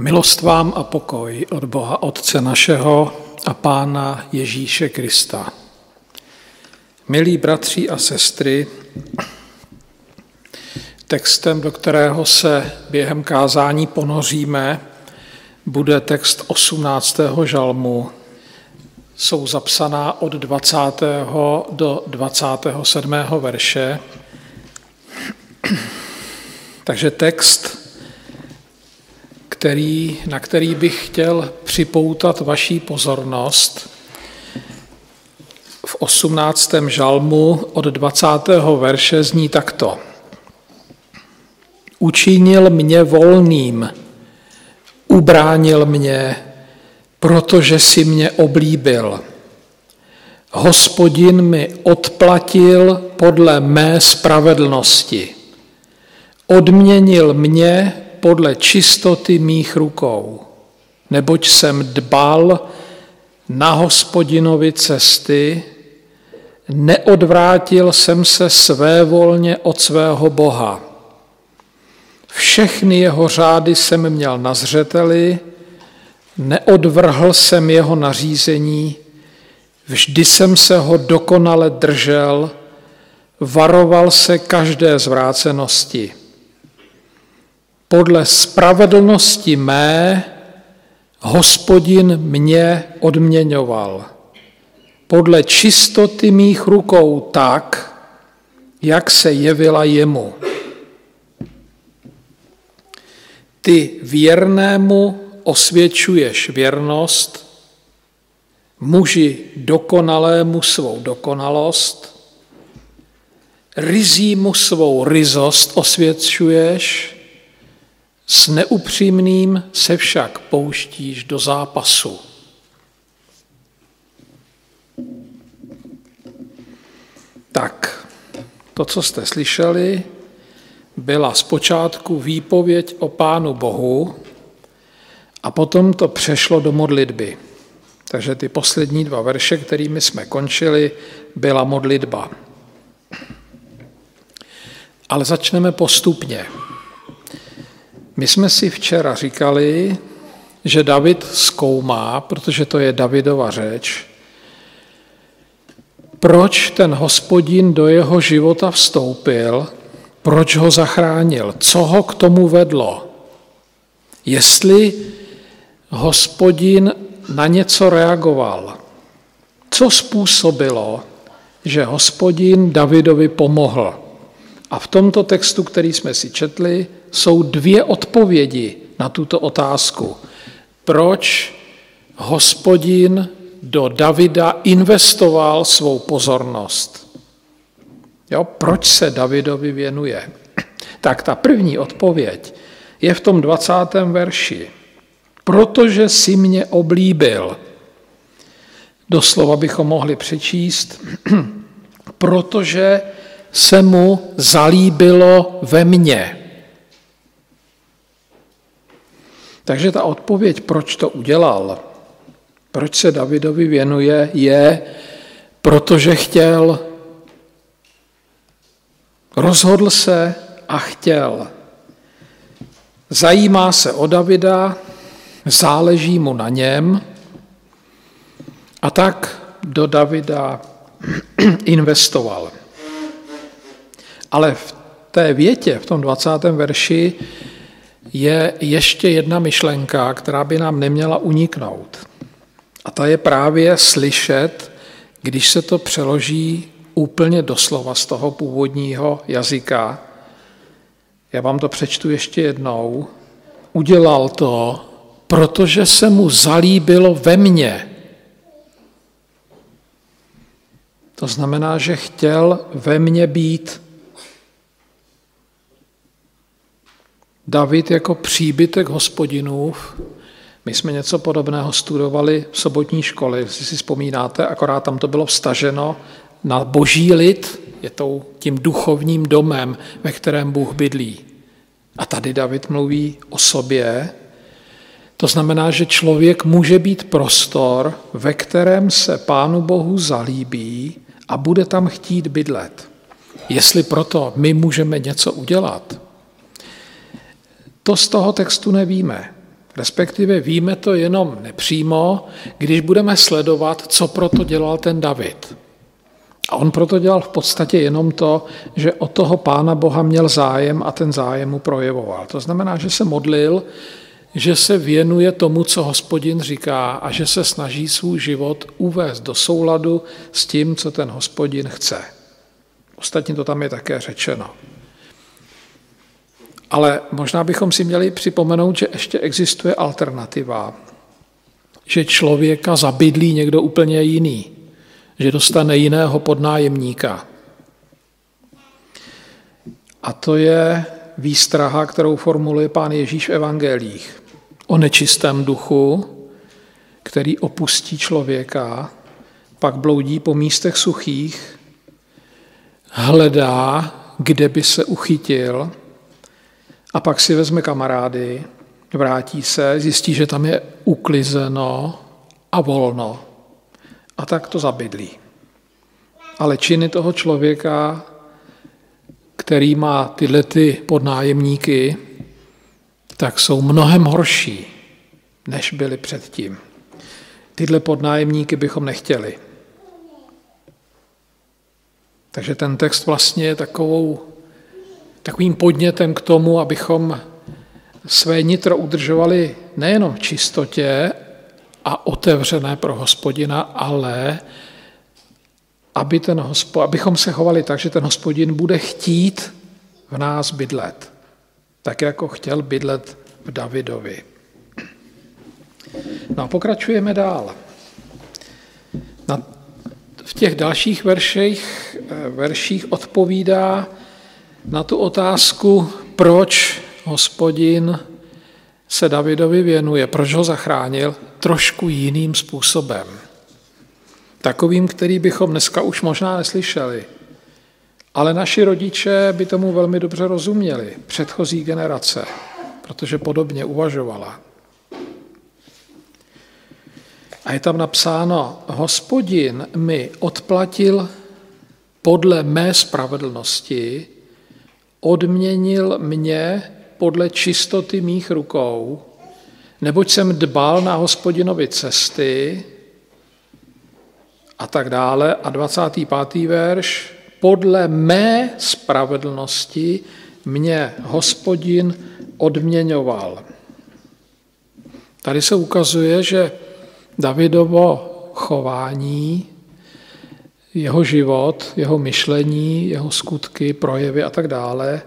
Milost vám a pokoj od Boha Otce našeho a Pána Ježíše Krista. Milí bratři a sestry, textem, do kterého se během kázání ponoříme, bude text 18. žalmu. Jsou zapsaná od 20. do 27. verše. Takže text který, na který bych chtěl připoutat vaší pozornost. V 18. žalmu od 20. verše zní takto. Učinil mě volným, ubránil mě, protože si mě oblíbil. Hospodin mi odplatil podle mé spravedlnosti. Odměnil mě podle čistoty mých rukou, neboť jsem dbal na hospodinovi cesty, neodvrátil jsem se své volně od svého Boha. Všechny jeho řády jsem měl na zřeteli, neodvrhl jsem jeho nařízení, vždy jsem se ho dokonale držel, varoval se každé zvrácenosti podle spravedlnosti mé hospodin mě odměňoval. Podle čistoty mých rukou tak, jak se jevila jemu. Ty věrnému osvědčuješ věrnost, muži dokonalému svou dokonalost, rizímu svou rizost osvědčuješ, s neupřímným se však pouštíš do zápasu. Tak, to, co jste slyšeli, byla zpočátku výpověď o Pánu Bohu a potom to přešlo do modlitby. Takže ty poslední dva verše, kterými jsme končili, byla modlitba. Ale začneme postupně. My jsme si včera říkali, že David zkoumá, protože to je Davidova řeč, proč ten hospodin do jeho života vstoupil, proč ho zachránil, co ho k tomu vedlo. Jestli hospodin na něco reagoval, co způsobilo, že hospodin Davidovi pomohl. A v tomto textu, který jsme si četli, jsou dvě odpovědi na tuto otázku. Proč hospodin do Davida investoval svou pozornost? Jo, proč se Davidovi věnuje? Tak ta první odpověď je v tom 20. verši. Protože si mě oblíbil. Doslova bychom mohli přečíst, protože se mu zalíbilo ve mně. Takže ta odpověď, proč to udělal, proč se Davidovi věnuje, je, protože chtěl, rozhodl se a chtěl. Zajímá se o Davida, záleží mu na něm a tak do Davida investoval. Ale v té větě, v tom 20. verši, je ještě jedna myšlenka, která by nám neměla uniknout. A ta je právě slyšet, když se to přeloží úplně doslova z toho původního jazyka. Já vám to přečtu ještě jednou. Udělal to, protože se mu zalíbilo ve mně. To znamená, že chtěl ve mně být. David jako příbytek hospodinův. My jsme něco podobného studovali v sobotní škole, jestli si vzpomínáte, akorát tam to bylo vstaženo na boží lid, je to tím duchovním domem, ve kterém Bůh bydlí. A tady David mluví o sobě. To znamená, že člověk může být prostor, ve kterém se Pánu Bohu zalíbí a bude tam chtít bydlet. Jestli proto my můžeme něco udělat, to z toho textu nevíme. Respektive víme to jenom nepřímo, když budeme sledovat, co proto dělal ten David. A on proto dělal v podstatě jenom to, že o toho pána Boha měl zájem a ten zájem mu projevoval. To znamená, že se modlil, že se věnuje tomu, co hospodin říká a že se snaží svůj život uvést do souladu s tím, co ten hospodin chce. Ostatně to tam je také řečeno. Ale možná bychom si měli připomenout, že ještě existuje alternativa, že člověka zabydlí někdo úplně jiný, že dostane jiného podnájemníka. A to je výstraha, kterou formuluje pán Ježíš v evangelích. O nečistém duchu, který opustí člověka, pak bloudí po místech suchých, hledá, kde by se uchytil a pak si vezme kamarády, vrátí se, zjistí, že tam je uklizeno a volno. A tak to zabydlí. Ale činy toho člověka, který má tyhle ty podnájemníky, tak jsou mnohem horší, než byly předtím. Tyhle podnájemníky bychom nechtěli. Takže ten text vlastně je takovou takovým podnětem k tomu, abychom své nitro udržovali nejenom v čistotě a otevřené pro hospodina, ale aby ten hospo, abychom se chovali tak, že ten hospodin bude chtít v nás bydlet. Tak jako chtěl bydlet v Davidovi. No a pokračujeme dál. Na, v těch dalších verších, eh, verších odpovídá na tu otázku, proč hospodin se Davidovi věnuje, proč ho zachránil, trošku jiným způsobem. Takovým, který bychom dneska už možná neslyšeli. Ale naši rodiče by tomu velmi dobře rozuměli, předchozí generace, protože podobně uvažovala. A je tam napsáno, hospodin mi odplatil podle mé spravedlnosti odměnil mě podle čistoty mých rukou, neboť jsem dbal na hospodinovi cesty a tak dále. A 25. verš, podle mé spravedlnosti mě hospodin odměňoval. Tady se ukazuje, že Davidovo chování jeho život, jeho myšlení, jeho skutky, projevy a tak dále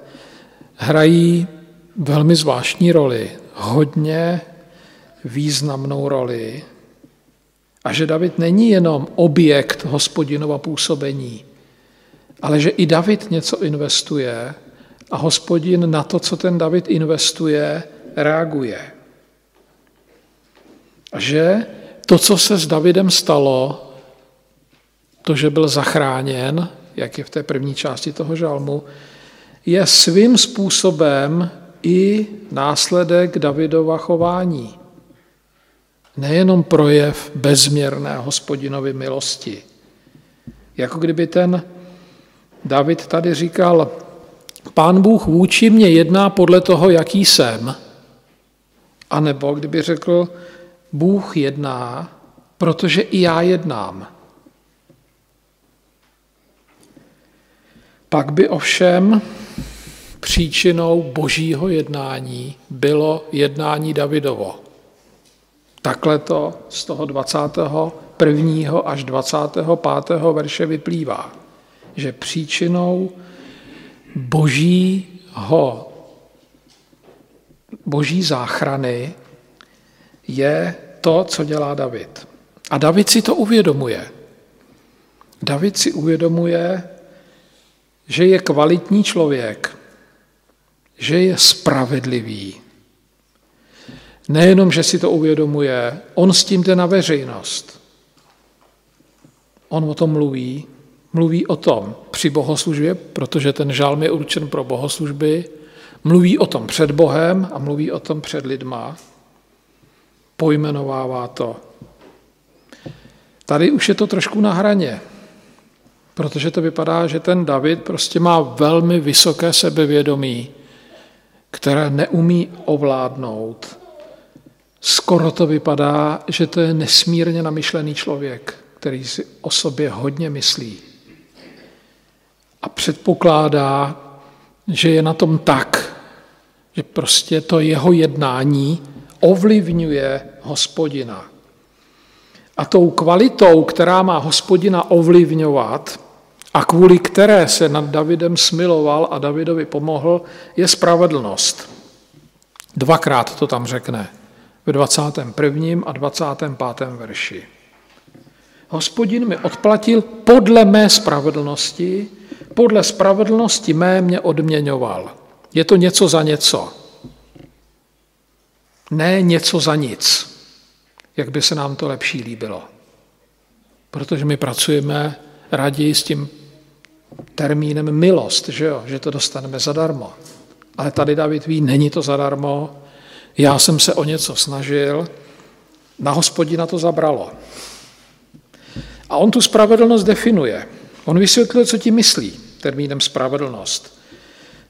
hrají velmi zvláštní roli, hodně významnou roli. A že David není jenom objekt hospodinova působení, ale že i David něco investuje a hospodin na to, co ten David investuje, reaguje. A že to, co se s Davidem stalo, to, že byl zachráněn, jak je v té první části toho žalmu, je svým způsobem i následek Davidova chování. Nejenom projev bezměrné hospodinovy milosti. Jako kdyby ten David tady říkal, pán Bůh vůči mě jedná podle toho, jaký jsem. A nebo kdyby řekl, Bůh jedná, protože i já jednám. Pak by ovšem příčinou božího jednání bylo jednání Davidovo. Takhle to z toho 21. až 25. verše vyplývá, že příčinou božího, boží záchrany je to, co dělá David. A David si to uvědomuje. David si uvědomuje, že je kvalitní člověk, že je spravedlivý. Nejenom, že si to uvědomuje, on s tím jde na veřejnost. On o tom mluví, mluví o tom při bohoslužbě, protože ten žálm je určen pro bohoslužby, mluví o tom před Bohem a mluví o tom před lidma, pojmenovává to. Tady už je to trošku na hraně. Protože to vypadá, že ten David prostě má velmi vysoké sebevědomí, které neumí ovládnout skoro to vypadá, že to je nesmírně namyšlený člověk, který si o sobě hodně myslí. A předpokládá, že je na tom tak, že prostě to jeho jednání ovlivňuje hospodina. A tou kvalitou, která má hospodina ovlivňovat a kvůli které se nad Davidem smiloval a Davidovi pomohl, je spravedlnost. Dvakrát to tam řekne, ve 21. a 25. verši. Hospodin mi odplatil podle mé spravedlnosti, podle spravedlnosti mé mě odměňoval. Je to něco za něco. Ne něco za nic, jak by se nám to lepší líbilo. Protože my pracujeme raději s tím termínem milost, že, jo? že to dostaneme zadarmo. Ale tady David ví, není to zadarmo, já jsem se o něco snažil, na hospodina to zabralo. A on tu spravedlnost definuje. On vysvětluje, co ti myslí termínem spravedlnost.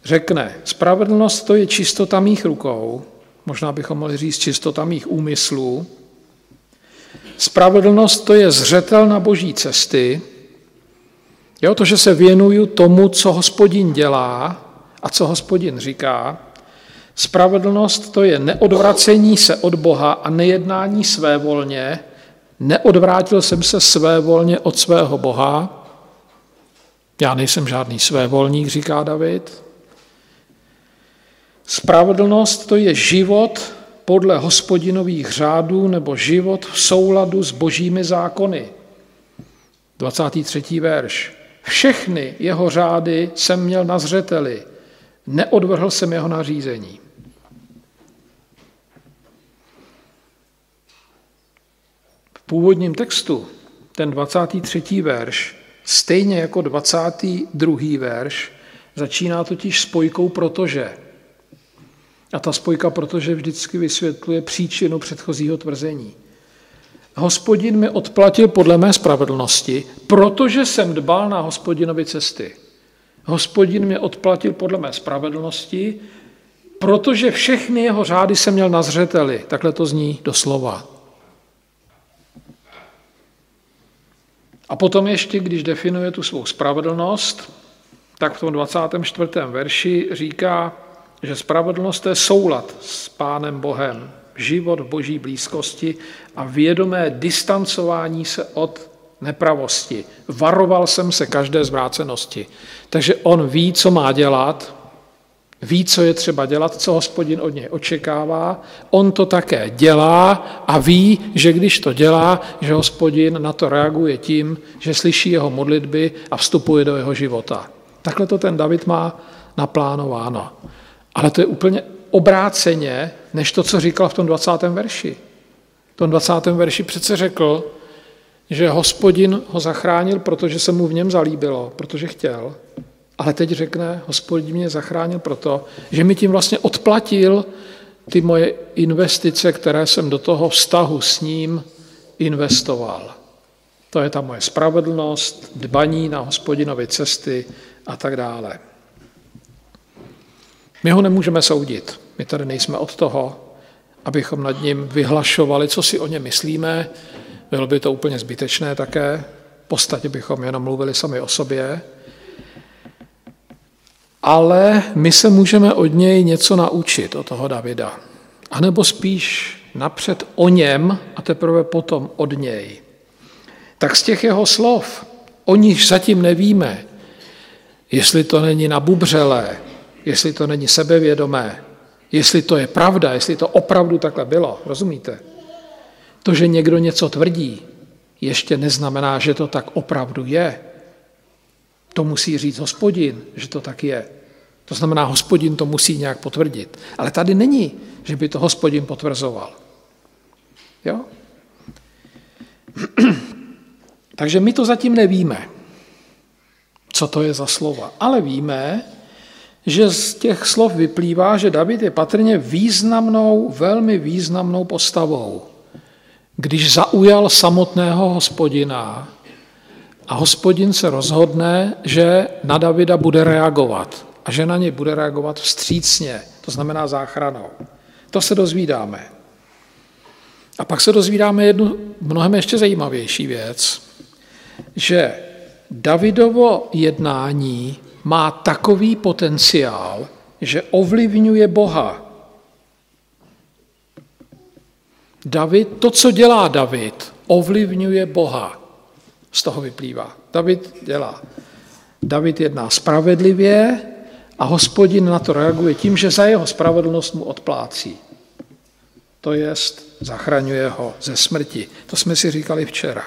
Řekne, spravedlnost to je čistota mých rukou, možná bychom mohli říct čistota mých úmyslů. Spravedlnost to je zřetel na boží cesty, Jo, to, že se věnuju tomu, co hospodin dělá a co hospodin říká. Spravedlnost to je neodvracení se od Boha a nejednání své volně. Neodvrátil jsem se své volně od svého Boha. Já nejsem žádný svévolník, říká David. Spravedlnost to je život podle hospodinových řádů nebo život v souladu s božími zákony. 23. verš. Všechny jeho řády jsem měl na zřeteli, neodvrhl jsem jeho nařízení. V původním textu ten 23. verš, stejně jako 22. verš, začíná totiž spojkou protože. A ta spojka protože vždycky vysvětluje příčinu předchozího tvrzení. Hospodin mi odplatil podle mé spravedlnosti, protože jsem dbal na hospodinovi cesty. Hospodin mi odplatil podle mé spravedlnosti, protože všechny jeho řády jsem měl na zřeteli. Takhle to zní doslova. A potom ještě, když definuje tu svou spravedlnost, tak v tom 24. verši říká, že spravedlnost je soulad s Pánem Bohem, život v boží blízkosti a vědomé distancování se od nepravosti. Varoval jsem se každé zvrácenosti. Takže on ví, co má dělat, ví, co je třeba dělat, co hospodin od něj očekává. On to také dělá a ví, že když to dělá, že hospodin na to reaguje tím, že slyší jeho modlitby a vstupuje do jeho života. Takhle to ten David má naplánováno. Ale to je úplně obráceně, než to, co říkal v tom 20. verši. V tom 20. verši přece řekl, že hospodin ho zachránil, protože se mu v něm zalíbilo, protože chtěl. Ale teď řekne, hospodin mě zachránil proto, že mi tím vlastně odplatil ty moje investice, které jsem do toho vztahu s ním investoval. To je ta moje spravedlnost, dbaní na hospodinovi cesty a tak dále. My ho nemůžeme soudit. My tady nejsme od toho, abychom nad ním vyhlašovali, co si o něm myslíme. Bylo by to úplně zbytečné také. V podstatě bychom jenom mluvili sami o sobě. Ale my se můžeme od něj něco naučit, od toho Davida. A nebo spíš napřed o něm a teprve potom od něj. Tak z těch jeho slov, o nich zatím nevíme, jestli to není nabubřelé, jestli to není sebevědomé, jestli to je pravda, jestli to opravdu takhle bylo, rozumíte? To, že někdo něco tvrdí, ještě neznamená, že to tak opravdu je. To musí říct hospodin, že to tak je. To znamená, hospodin to musí nějak potvrdit. Ale tady není, že by to hospodin potvrzoval. Jo? Takže my to zatím nevíme, co to je za slova. Ale víme, že z těch slov vyplývá, že David je patrně významnou, velmi významnou postavou. Když zaujal samotného hospodina a hospodin se rozhodne, že na Davida bude reagovat a že na něj bude reagovat vstřícně, to znamená záchranou. To se dozvídáme. A pak se dozvídáme jednu mnohem ještě zajímavější věc, že Davidovo jednání má takový potenciál, že ovlivňuje Boha. David, to, co dělá David, ovlivňuje Boha. Z toho vyplývá. David dělá. David jedná spravedlivě a hospodin na to reaguje tím, že za jeho spravedlnost mu odplácí. To jest, zachraňuje ho ze smrti. To jsme si říkali včera.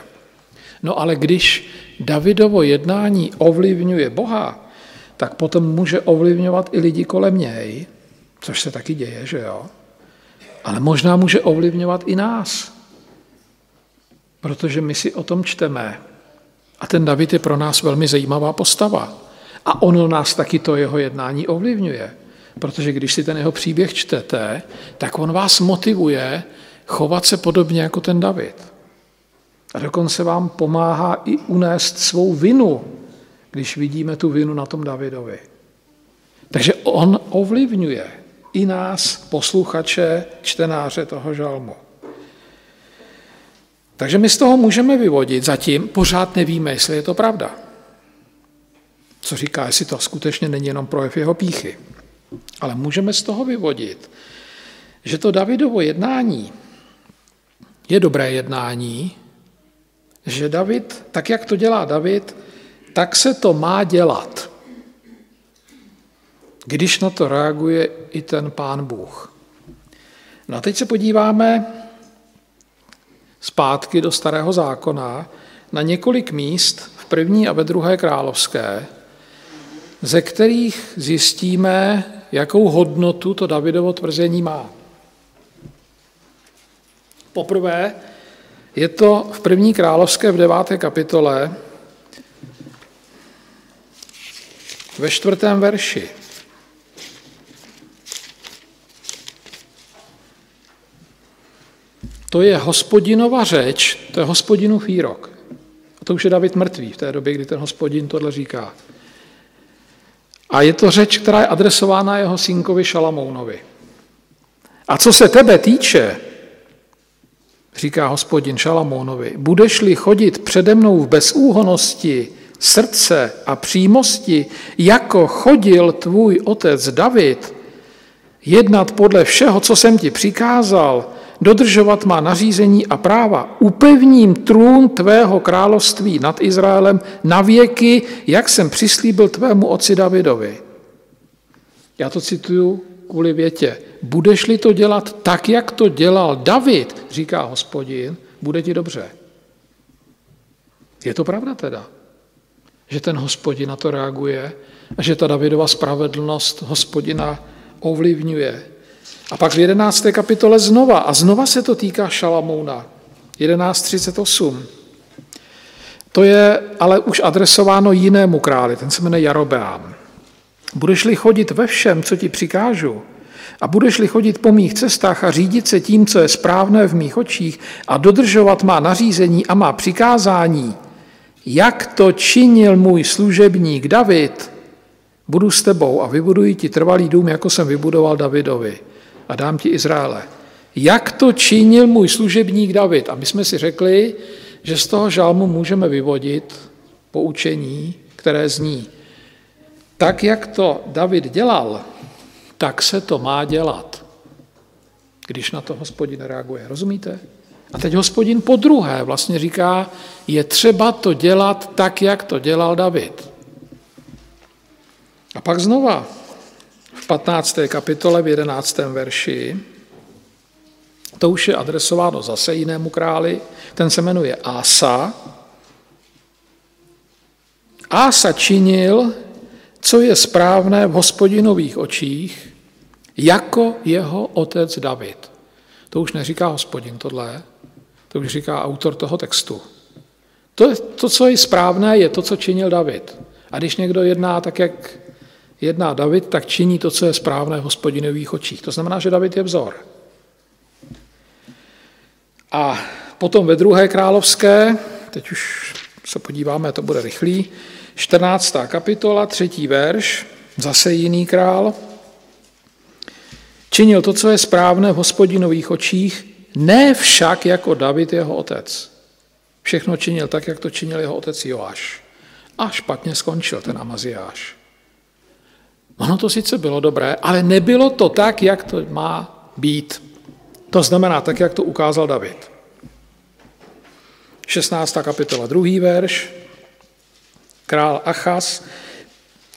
No ale když Davidovo jednání ovlivňuje Boha, tak potom může ovlivňovat i lidi kolem něj, což se taky děje, že jo? Ale možná může ovlivňovat i nás, protože my si o tom čteme. A ten David je pro nás velmi zajímavá postava. A ono nás taky to jeho jednání ovlivňuje. Protože když si ten jeho příběh čtete, tak on vás motivuje chovat se podobně jako ten David. A dokonce vám pomáhá i unést svou vinu, když vidíme tu vinu na tom Davidovi. Takže on ovlivňuje i nás, posluchače, čtenáře toho žalmu. Takže my z toho můžeme vyvodit, zatím pořád nevíme, jestli je to pravda. Co říká, jestli to skutečně není jenom projev jeho píchy. Ale můžeme z toho vyvodit, že to Davidovo jednání je dobré jednání, že David, tak jak to dělá David, tak se to má dělat. Když na to reaguje i ten pán Bůh. No a teď se podíváme zpátky do starého zákona na několik míst v první a ve druhé královské, ze kterých zjistíme, jakou hodnotu to Davidovo tvrzení má. Poprvé je to v první královské v deváté kapitole ve čtvrtém verši. To je hospodinova řeč, to je hospodinův výrok. A to už je David mrtvý v té době, kdy ten hospodin tohle říká. A je to řeč, která je adresována jeho synkovi Šalamounovi. A co se tebe týče, říká hospodin Šalamounovi, budeš-li chodit přede mnou v bezúhonosti, srdce a přímosti, jako chodil tvůj otec David, jednat podle všeho, co jsem ti přikázal, dodržovat má nařízení a práva, upevním trůn tvého království nad Izraelem na věky, jak jsem přislíbil tvému otci Davidovi. Já to cituju kvůli větě. Budeš-li to dělat tak, jak to dělal David, říká hospodin, bude ti dobře. Je to pravda teda, že ten hospodin na to reaguje a že ta Davidova spravedlnost hospodina ovlivňuje. A pak v 11. kapitole znova, a znova se to týká Šalamouna, 11.38. To je ale už adresováno jinému králi, ten se jmenuje Jarobeám. Budeš-li chodit ve všem, co ti přikážu, a budeš-li chodit po mých cestách a řídit se tím, co je správné v mých očích a dodržovat má nařízení a má přikázání, jak to činil můj služebník David, budu s tebou a vybuduji ti trvalý dům, jako jsem vybudoval Davidovi a dám ti Izraele. Jak to činil můj služebník David? A my jsme si řekli, že z toho žalmu můžeme vyvodit poučení, které zní. Tak, jak to David dělal, tak se to má dělat, když na to hospodin reaguje. Rozumíte? A teď hospodin po druhé vlastně říká, je třeba to dělat tak, jak to dělal David. A pak znova v 15. kapitole v 11. verši, to už je adresováno zase jinému králi, ten se jmenuje Asa. Asa činil, co je správné v hospodinových očích, jako jeho otec David. To už neříká hospodin tohle, to už říká autor toho textu. To, to, co je správné, je to, co činil David. A když někdo jedná tak, jak jedná David, tak činí to, co je správné v hospodinových očích. To znamená, že David je vzor. A potom ve druhé královské, teď už se podíváme, to bude rychlý, 14. kapitola, třetí verš, zase jiný král. Činil to, co je správné v hospodinových očích, Ne však jako David jeho otec. Všechno činil tak, jak to činil jeho otec Joáš. A špatně skončil ten Amaziáš. Ono to sice bylo dobré, ale nebylo to tak, jak to má být. To znamená tak, jak to ukázal David. 16. kapitola, druhý verš. Král Achaz.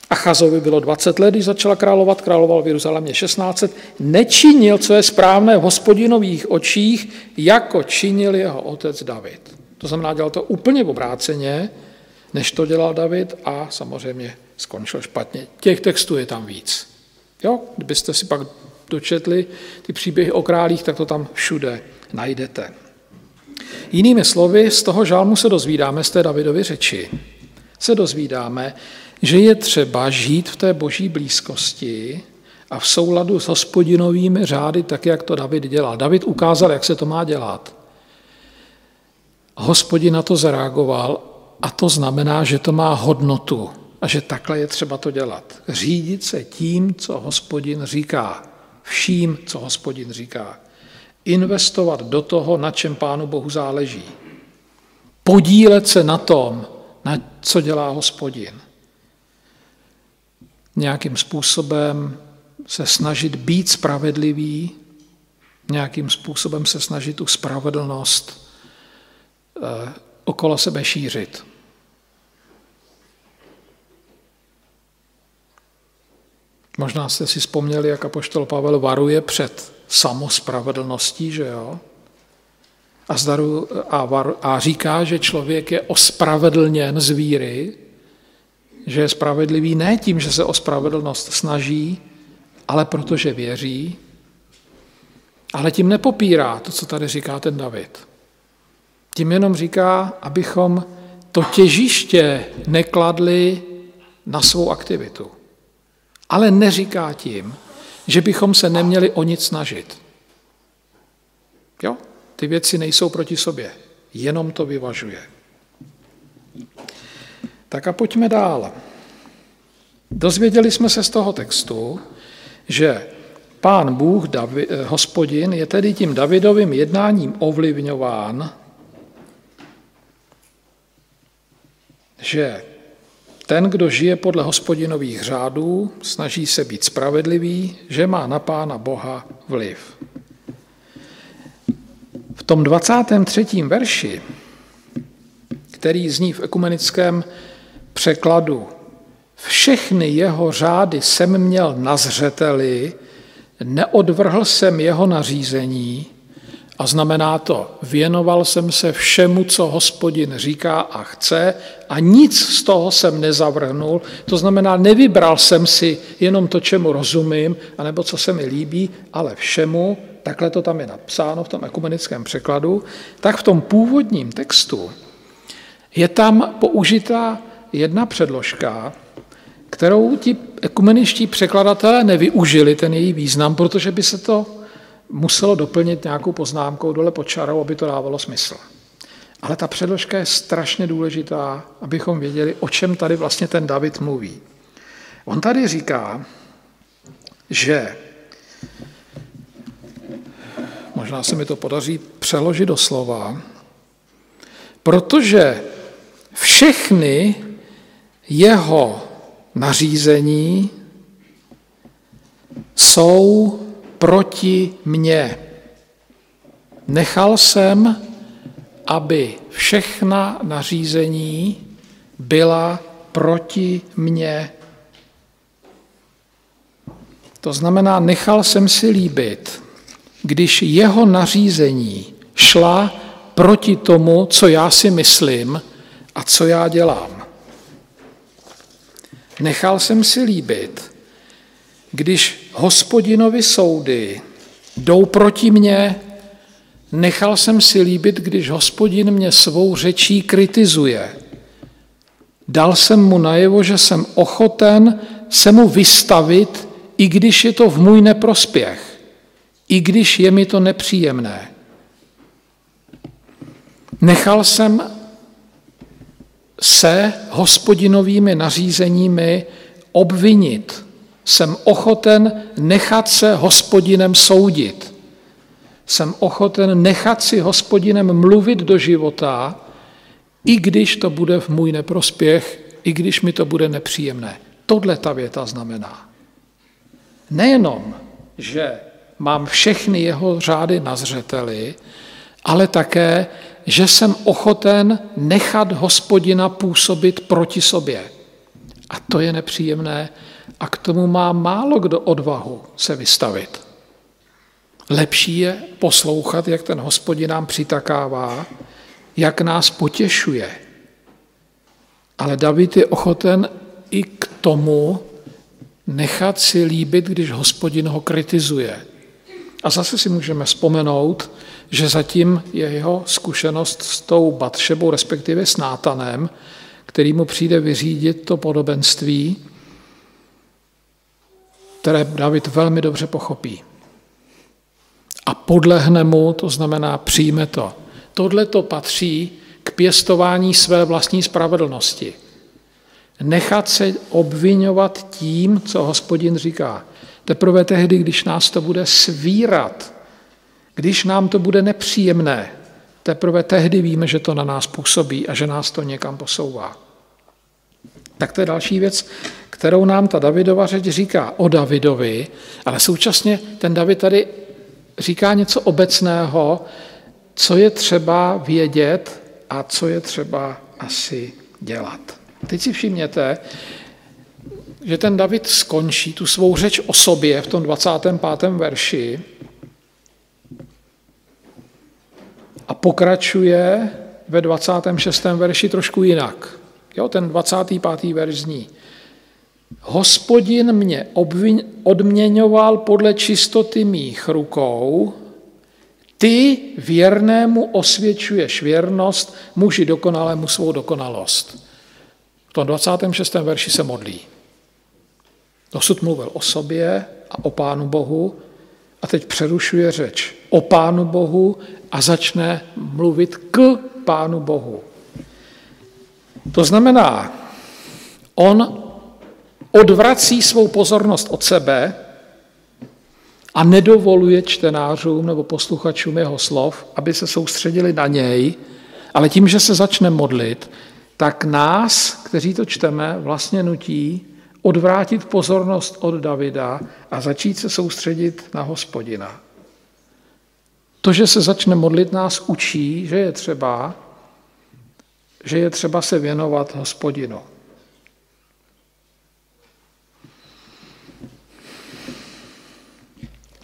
Achazovi bylo 20 let, když začala královat, královal v Jeruzalémě 16. Nečinil, co je správné v hospodinových očích, jako činil jeho otec David. To znamená, dělal to úplně obráceně, než to dělal David a samozřejmě skončil špatně. Těch textů je tam víc. Jo? Kdybyste si pak dočetli ty příběhy o králích, tak to tam všude najdete. Jinými slovy, z toho žálmu se dozvídáme, z té Davidovy řeči, se dozvídáme, že je třeba žít v té boží blízkosti a v souladu s hospodinovými řády, tak jak to David dělal. David ukázal, jak se to má dělat. Hospodin na to zareagoval a to znamená, že to má hodnotu a že takhle je třeba to dělat. Řídit se tím, co hospodin říká. Vším, co hospodin říká. Investovat do toho, na čem Pánu Bohu záleží. Podílet se na tom, na co dělá hospodin. Nějakým způsobem se snažit být spravedlivý, nějakým způsobem se snažit tu spravedlnost eh, okolo sebe šířit. Možná jste si vzpomněli, jak apoštol Pavel varuje před samospravedlností, že jo? A, zdaru, a, var, a říká, že člověk je ospravedlněn z víry, že je spravedlivý ne tím, že se o spravedlnost snaží, ale protože věří, ale tím nepopírá to, co tady říká ten David. Tím jenom říká, abychom to těžiště nekladli na svou aktivitu. Ale neříká tím, že bychom se neměli o nic snažit. Jo? Ty věci nejsou proti sobě, jenom to vyvažuje. Tak a pojďme dál. Dozvěděli jsme se z toho textu, že pán Bůh, Davi, eh, hospodin, je tedy tím Davidovým jednáním ovlivňován, že ten, kdo žije podle hospodinových řádů, snaží se být spravedlivý, že má na Pána Boha vliv. V tom 23. verši, který zní v ekumenickém překladu, všechny jeho řády jsem měl na zřeteli, neodvrhl jsem jeho nařízení, a znamená to, věnoval jsem se všemu, co hospodin říká a chce a nic z toho jsem nezavrhnul. To znamená, nevybral jsem si jenom to, čemu rozumím, anebo co se mi líbí, ale všemu, takhle to tam je napsáno v tom ekumenickém překladu, tak v tom původním textu je tam použitá jedna předložka, kterou ti ekumeničtí překladatelé nevyužili, ten její význam, protože by se to muselo doplnit nějakou poznámkou dole pod čarou, aby to dávalo smysl. Ale ta předložka je strašně důležitá, abychom věděli, o čem tady vlastně ten David mluví. On tady říká, že možná se mi to podaří přeložit do slova, protože všechny jeho nařízení jsou proti mně. Nechal jsem, aby všechna nařízení byla proti mně. To znamená, nechal jsem si líbit, když jeho nařízení šla proti tomu, co já si myslím a co já dělám. Nechal jsem si líbit, když hospodinovi soudy jdou proti mně, nechal jsem si líbit, když hospodin mě svou řečí kritizuje. Dal jsem mu najevo, že jsem ochoten se mu vystavit, i když je to v můj neprospěch, i když je mi to nepříjemné. Nechal jsem se hospodinovými nařízeními obvinit jsem ochoten nechat se hospodinem soudit. jsem ochoten nechat si hospodinem mluvit do života, i když to bude v můj neprospěch, i když mi to bude nepříjemné. Tohle ta věta znamená. Nejenom, že mám všechny jeho řády na zřeteli, ale také, že jsem ochoten nechat hospodina působit proti sobě. A to je nepříjemné a k tomu má málo kdo odvahu se vystavit. Lepší je poslouchat, jak ten hospodin nám přitakává, jak nás potěšuje. Ale David je ochoten i k tomu nechat si líbit, když hospodin ho kritizuje. A zase si můžeme vzpomenout, že zatím je jeho zkušenost s tou Batšebou, respektive s Nátanem, který mu přijde vyřídit to podobenství, které David velmi dobře pochopí. A podlehne mu, to znamená přijme to. Tohle to patří k pěstování své vlastní spravedlnosti. Nechat se obvinovat tím, co hospodin říká. Teprve tehdy, když nás to bude svírat, když nám to bude nepříjemné, teprve tehdy víme, že to na nás působí a že nás to někam posouvá. Tak to je další věc, kterou nám ta Davidova řeč říká o Davidovi, ale současně ten David tady říká něco obecného, co je třeba vědět a co je třeba asi dělat. Teď si všimněte, že ten David skončí tu svou řeč o sobě v tom 25. verši a pokračuje ve 26. verši trošku jinak. Jo, ten 25. verš zní. Hospodin mě obvin, odměňoval podle čistoty mých rukou, ty věrnému osvědčuješ věrnost, muži dokonalému svou dokonalost. V tom 26. verši se modlí. Dosud mluvil o sobě a o Pánu Bohu a teď přerušuje řeč o Pánu Bohu a začne mluvit k Pánu Bohu. To znamená, on odvrací svou pozornost od sebe a nedovoluje čtenářům nebo posluchačům jeho slov, aby se soustředili na něj, ale tím, že se začne modlit, tak nás, kteří to čteme, vlastně nutí odvrátit pozornost od Davida a začít se soustředit na hospodina. To, že se začne modlit, nás učí, že je třeba, že je třeba se věnovat hospodinu.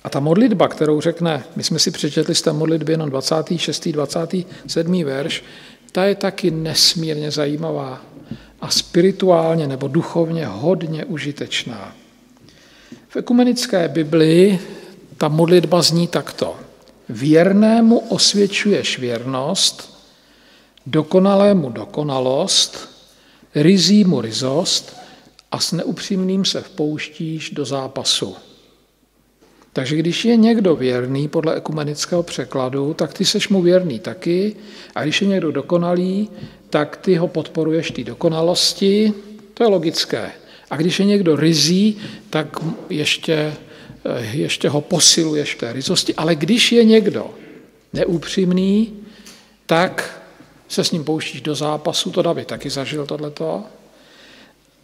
A ta modlitba, kterou řekne, my jsme si přečetli z té modlitby jenom 26. 27. verš, ta je taky nesmírně zajímavá a spirituálně nebo duchovně hodně užitečná. V ekumenické Biblii ta modlitba zní takto. Věrnému osvědčuješ věrnost, dokonalému dokonalost, rizímu rizost a s neupřímným se vpouštíš do zápasu. Takže když je někdo věrný podle ekumenického překladu, tak ty seš mu věrný taky. A když je někdo dokonalý, tak ty ho podporuješ té dokonalosti. To je logické. A když je někdo rizí, tak ještě, ještě ho posiluješ v té rizosti. Ale když je někdo neúpřímný, tak se s ním pouštíš do zápasu. To David taky zažil tohleto.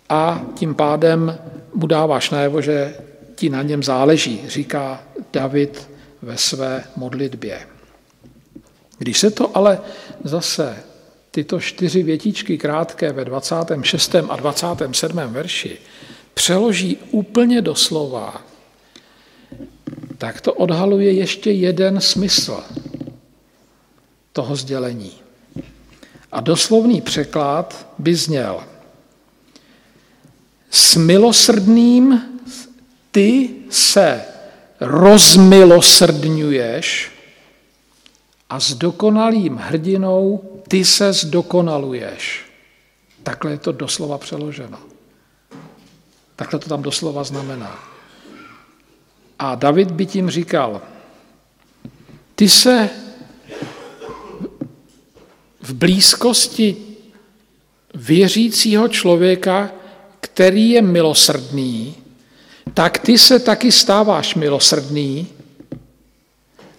A tím pádem mu dáváš najevo, že ti na něm záleží, říká David ve své modlitbě. Když se to ale zase tyto čtyři větičky krátké ve 26. a 27. verši přeloží úplně do slova, tak to odhaluje ještě jeden smysl toho sdělení. A doslovný překlad by zněl s milosrdným ty se rozmilosrdňuješ a s dokonalým hrdinou ty se zdokonaluješ. Takhle je to doslova přeloženo. Takhle to tam doslova znamená. A David by tím říkal, ty se v blízkosti věřícího člověka, který je milosrdný, tak ty se taky stáváš milosrdný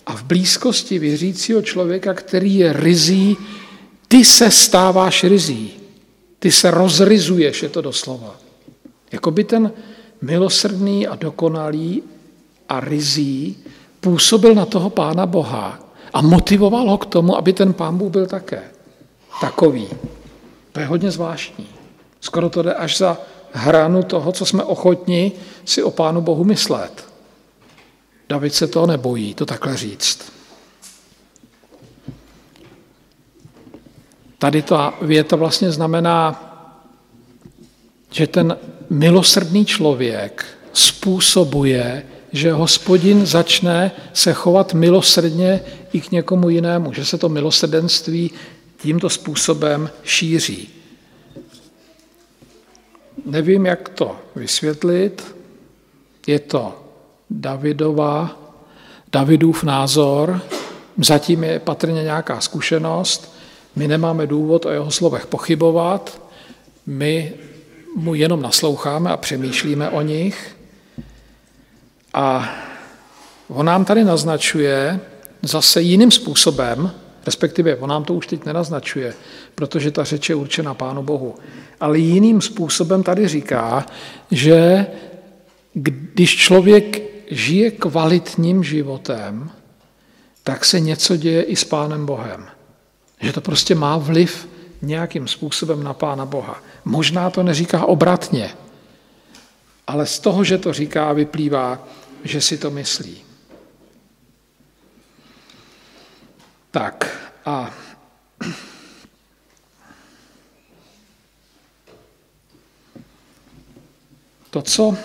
A v blízkosti věřícího člověka, který je rizí, ty se stáváš rizí. Ty se rozrizuješ, je to doslova. Jakoby ten milosrdný a dokonalý a rizí působil na toho pána Boha a motivoval ho k tomu, aby ten pán Bůh byl také takový. To je hodně zvláštní. Skoro to jde až za hranu toho, co jsme ochotni si o pánu Bohu myslet. David se toho nebojí, to takhle říct. Tady ta věta vlastně znamená, že ten milosrdný člověk způsobuje, že hospodin začne se chovat milosrdně i k někomu jinému, že se to milosrdenství tímto způsobem šíří. Nevím, jak to vysvětlit. Je to Davidova, Davidův názor, zatím je patrně nějaká zkušenost, my nemáme důvod o jeho slovech pochybovat, my mu jenom nasloucháme a přemýšlíme o nich. A on nám tady naznačuje zase jiným způsobem, respektive on nám to už teď nenaznačuje, protože ta řeč je určena Pánu Bohu, ale jiným způsobem tady říká, že když člověk žije kvalitním životem, tak se něco děje i s Pánem Bohem. Že to prostě má vliv nějakým způsobem na Pána Boha. Možná to neříká obratně, ale z toho, že to říká, vyplývá, že si to myslí. Tak a to, co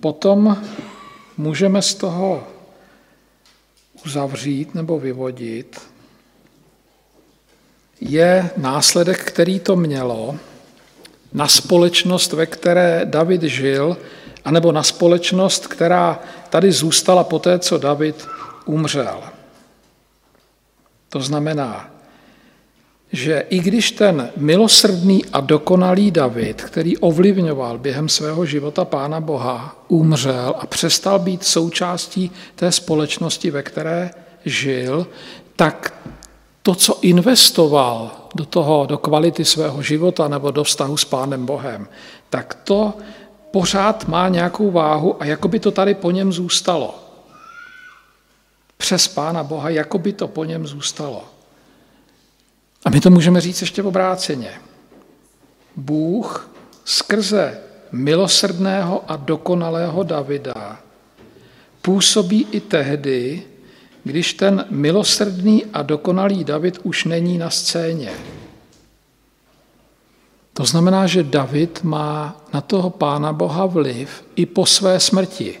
potom můžeme z toho uzavřít nebo vyvodit, je následek, který to mělo na společnost, ve které David žil, anebo na společnost, která tady zůstala po té, co David umřel. To znamená, že i když ten milosrdný a dokonalý David, který ovlivňoval během svého života Pána Boha, umřel a přestal být součástí té společnosti, ve které žil, tak to, co investoval do toho, do kvality svého života nebo do vztahu s Pánem Bohem, tak to pořád má nějakou váhu a jako by to tady po něm zůstalo. Přes Pána Boha, jako by to po něm zůstalo. A my to můžeme říct ještě obráceně. Bůh skrze milosrdného a dokonalého Davida působí i tehdy, když ten milosrdný a dokonalý David už není na scéně. To znamená, že David má na toho pána Boha vliv i po své smrti.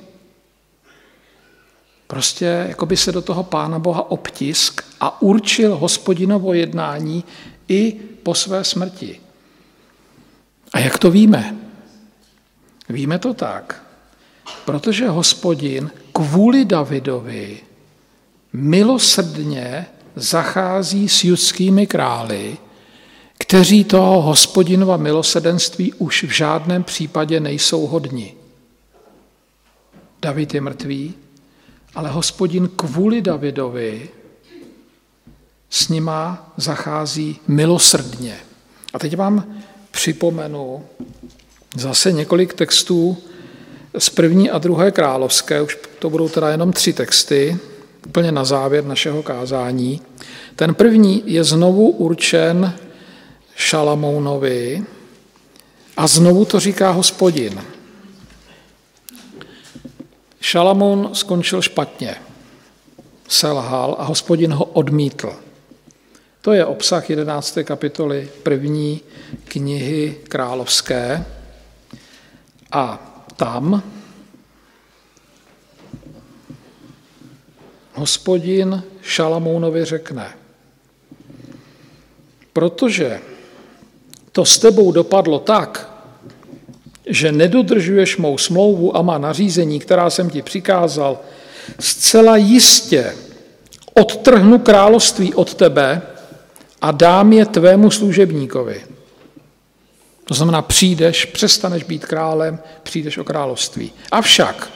Prostě jako by se do toho pána Boha obtisk a určil hospodinovo jednání i po své smrti. A jak to víme? Víme to tak, protože hospodin kvůli Davidovi milosrdně zachází s judskými králi, kteří toho hospodinova milosrdenství už v žádném případě nejsou hodni. David je mrtvý, ale hospodin kvůli Davidovi s nima zachází milosrdně. A teď vám připomenu zase několik textů z první a druhé královské, už to budou teda jenom tři texty, úplně na závěr našeho kázání. Ten první je znovu určen Šalamounovi a znovu to říká hospodin. Šalamoun skončil špatně, selhal a hospodin ho odmítl. To je obsah 11. kapitoly první knihy královské. A tam hospodin Šalamounovi řekne, protože to s tebou dopadlo tak, že nedodržuješ mou smlouvu a má nařízení, která jsem ti přikázal, zcela jistě odtrhnu království od tebe a dám je tvému služebníkovi. To znamená, přijdeš, přestaneš být králem, přijdeš o království. Avšak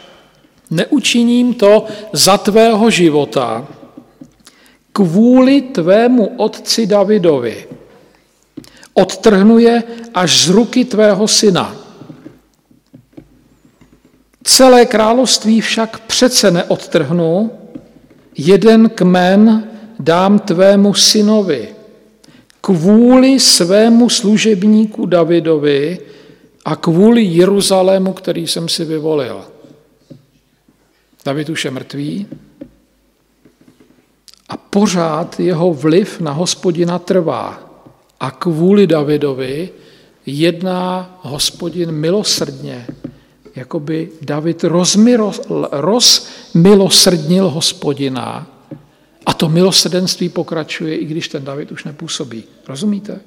neučiním to za tvého života kvůli tvému otci Davidovi. Odtrhnu je až z ruky tvého syna. Celé království však přece neodtrhnu, jeden kmen dám tvému synovi, kvůli svému služebníku Davidovi a kvůli Jeruzalému, který jsem si vyvolil. David už je mrtvý a pořád jeho vliv na hospodina trvá. A kvůli Davidovi jedná hospodin milosrdně, jako by David rozmilosrdnil hospodina a to milosrdenství pokračuje, i když ten David už nepůsobí. Rozumíte?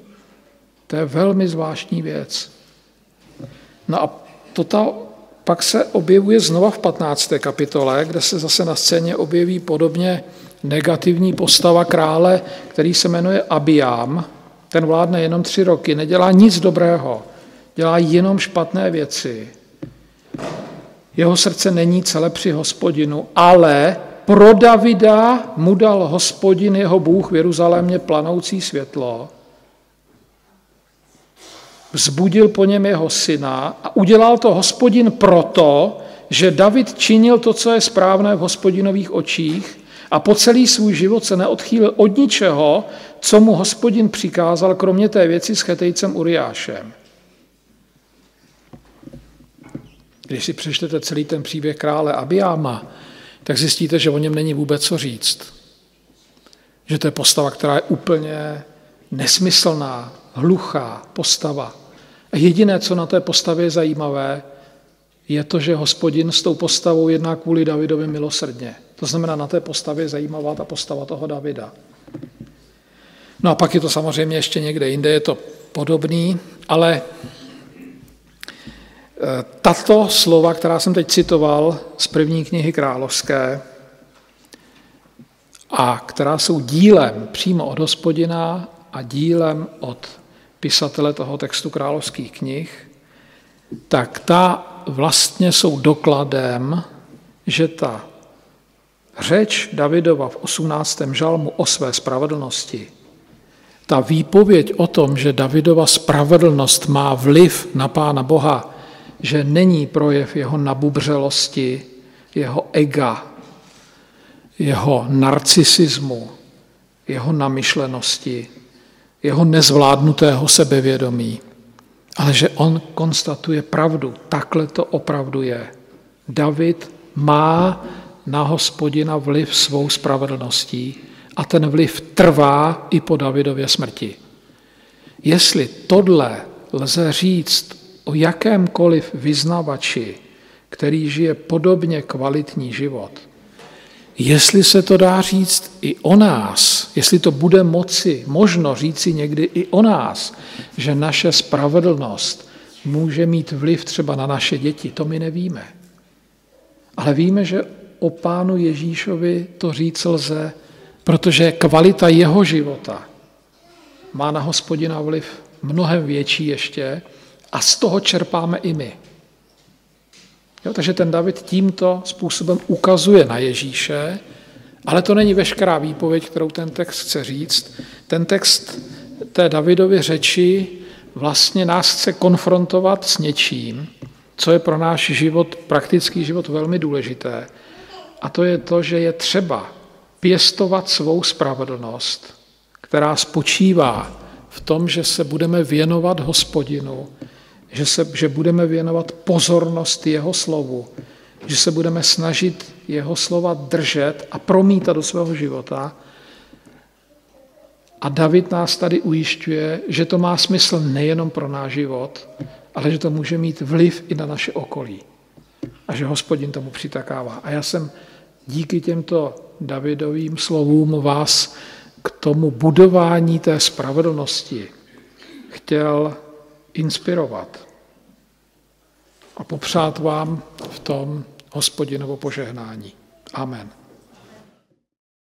To je velmi zvláštní věc. No a to pak se objevuje znova v 15. kapitole, kde se zase na scéně objeví podobně negativní postava krále, který se jmenuje Abiám. Ten vládne jenom tři roky, nedělá nic dobrého, dělá jenom špatné věci. Jeho srdce není celé při hospodinu, ale pro Davida mu dal hospodin jeho Bůh v Jeruzalémě planoucí světlo, vzbudil po něm jeho syna a udělal to hospodin proto, že David činil to, co je správné v hospodinových očích a po celý svůj život se neodchýlil od ničeho, co mu hospodin přikázal, kromě té věci s chetejcem Uriášem. Když si přečtete celý ten příběh krále Abiáma, tak zjistíte, že o něm není vůbec co říct. Že to je postava, která je úplně nesmyslná, hluchá postava. Jediné, co na té postavě je zajímavé, je to, že hospodin s tou postavou jedná kvůli Davidovi milosrdně. To znamená, na té postavě je zajímavá ta postava toho Davida. No a pak je to samozřejmě ještě někde jinde, je to podobný, ale tato slova, která jsem teď citoval z první knihy královské a která jsou dílem přímo od hospodina a dílem od pisatele toho textu královských knih, tak ta vlastně jsou dokladem, že ta řeč Davidova v 18. žalmu o své spravedlnosti, ta výpověď o tom, že Davidova spravedlnost má vliv na Pána Boha, že není projev jeho nabubřelosti, jeho ega, jeho narcisismu, jeho namyšlenosti, jeho nezvládnutého sebevědomí, ale že on konstatuje pravdu. Takhle to opravdu je. David má na hospodina vliv svou spravedlností a ten vliv trvá i po Davidově smrti. Jestli tohle lze říct o jakémkoliv vyznavači, který žije podobně kvalitní život, jestli se to dá říct i o nás, jestli to bude moci, možno říci někdy i o nás, že naše spravedlnost může mít vliv třeba na naše děti, to my nevíme. Ale víme, že o pánu Ježíšovi to říct lze, protože kvalita jeho života má na hospodina vliv mnohem větší ještě, a z toho čerpáme i my. Jo, takže ten David tímto způsobem ukazuje na Ježíše, ale to není veškerá výpověď, kterou ten text chce říct. Ten text té Davidovy řeči vlastně nás chce konfrontovat s něčím, co je pro náš život, praktický život velmi důležité. A to je to, že je třeba pěstovat svou spravedlnost, která spočívá v tom, že se budeme věnovat hospodinu, že, se, že budeme věnovat pozornost jeho slovu, že se budeme snažit jeho slova držet a promítat do svého života. A David nás tady ujišťuje, že to má smysl nejenom pro náš život, ale že to může mít vliv i na naše okolí. A že hospodin tomu přitakává. A já jsem díky těmto Davidovým slovům vás k tomu budování té spravedlnosti chtěl inspirovat a popřát vám v tom hospodinovo požehnání. Amen.